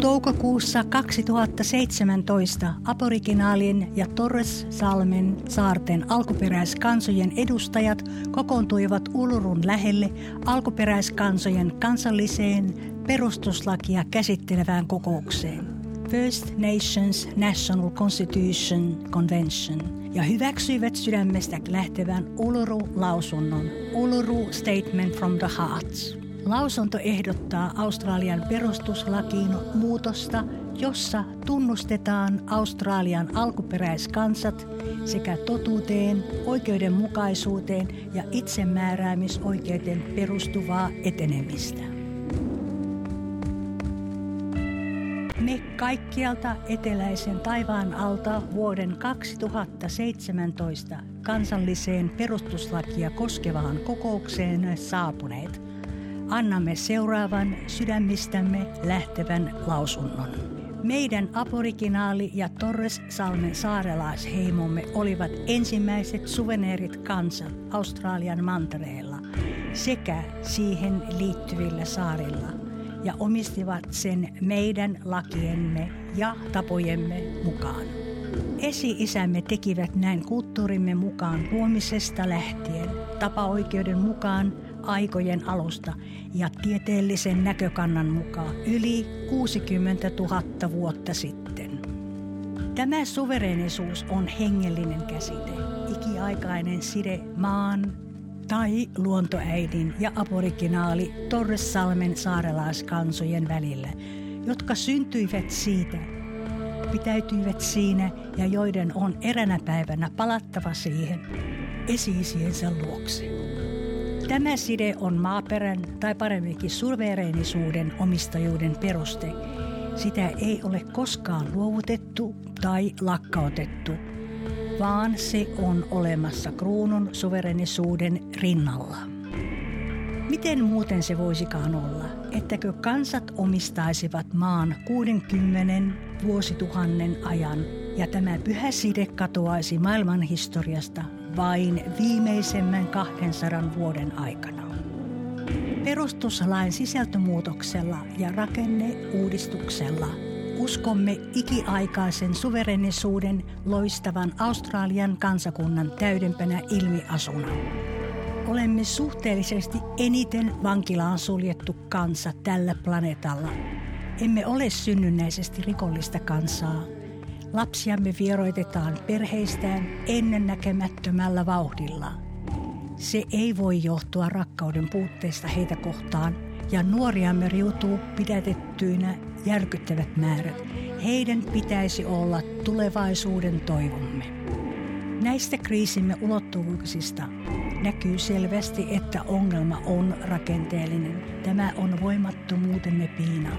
Toukokuussa 2017 aboriginaalien ja Torres-Salmen saarten alkuperäiskansojen edustajat kokoontuivat Ulurun lähelle alkuperäiskansojen kansalliseen perustuslakia käsittelevään kokoukseen. First Nations National Constitution Convention ja hyväksyivät sydämestä lähtevän Uluru-lausunnon Uluru Statement from the Heart. Lausunto ehdottaa Australian perustuslakiin muutosta, jossa tunnustetaan Australian alkuperäiskansat sekä totuuteen, oikeudenmukaisuuteen ja itsemääräämisoikeuteen perustuvaa etenemistä. Me kaikkialta eteläisen taivaan alta vuoden 2017 kansalliseen perustuslakia koskevaan kokoukseen saapuneet – annamme seuraavan sydämistämme lähtevän lausunnon. Meidän aboriginaali- ja Torres-salmen saarelaisheimomme olivat ensimmäiset suveneerit kansat Australian mantereella sekä siihen liittyvillä saarilla ja omistivat sen meidän lakiemme ja tapojemme mukaan. Esi-isämme tekivät näin kulttuurimme mukaan huomisesta lähtien, tapaoikeuden mukaan aikojen alusta ja tieteellisen näkökannan mukaan yli 60 000 vuotta sitten. Tämä suvereenisuus on hengellinen käsite, ikiaikainen side maan tai luontoäidin ja aboriginaali Torresalmen saarelaiskansojen välillä, jotka syntyivät siitä, pitäytyivät siinä ja joiden on eränä päivänä palattava siihen esiisiensä luokse. Tämä side on maaperän tai paremminkin suvereenisuuden omistajuuden peruste. Sitä ei ole koskaan luovutettu tai lakkautettu, vaan se on olemassa kruunun suverenisuuden rinnalla. Miten muuten se voisikaan olla, ettäkö kansat omistaisivat maan 60 vuosituhannen ajan ja tämä pyhä side katoaisi maailman historiasta vain viimeisemmän 200 vuoden aikana. Perustuslain sisältömuutoksella ja rakenneuudistuksella uskomme ikiaikaisen suverenisuuden loistavan Australian kansakunnan täydempänä ilmiasuna. Olemme suhteellisesti eniten vankilaan suljettu kansa tällä planeetalla. Emme ole synnynnäisesti rikollista kansaa, Lapsiamme vieroitetaan perheistään ennennäkemättömällä vauhdilla. Se ei voi johtua rakkauden puutteesta heitä kohtaan, ja nuoriamme riutuu pidätettyinä järkyttävät määrät. Heidän pitäisi olla tulevaisuuden toivomme. Näistä kriisimme ulottuvuuksista näkyy selvästi, että ongelma on rakenteellinen. Tämä on voimattomuutemme piina.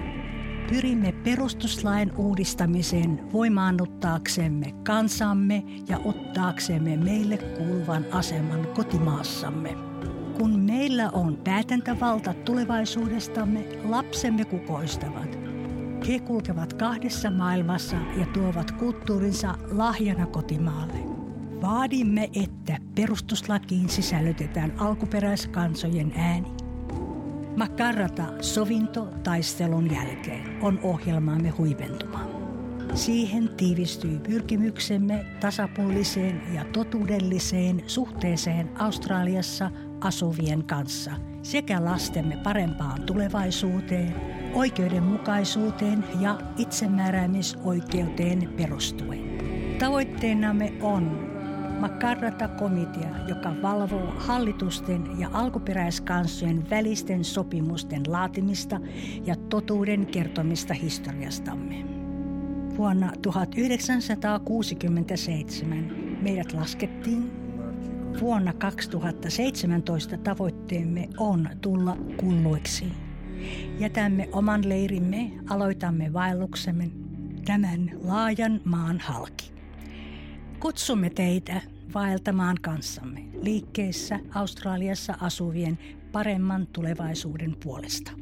Pyrimme perustuslain uudistamiseen voimaannuttaaksemme kansamme ja ottaaksemme meille kuuluvan aseman kotimaassamme. Kun meillä on päätäntävalta tulevaisuudestamme, lapsemme kukoistavat. He kulkevat kahdessa maailmassa ja tuovat kulttuurinsa lahjana kotimaalle. Vaadimme, että perustuslakiin sisällytetään alkuperäiskansojen ääni Makarata sovinto taistelun jälkeen on ohjelmaamme huipentuma. Siihen tiivistyy pyrkimyksemme tasapuoliseen ja totuudelliseen suhteeseen Australiassa asuvien kanssa sekä lastemme parempaan tulevaisuuteen, oikeudenmukaisuuteen ja itsemääräämisoikeuteen perustuen. Tavoitteenamme on Makarrata-komitea, joka valvoo hallitusten ja alkuperäiskansojen välisten sopimusten laatimista ja totuuden kertomista historiastamme. Vuonna 1967 meidät laskettiin. Vuonna 2017 tavoitteemme on tulla kulluiksi. Jätämme oman leirimme, aloitamme vaelluksemme tämän laajan maan halki. Kutsumme teitä vaeltamaan kanssamme liikkeessä Australiassa asuvien paremman tulevaisuuden puolesta.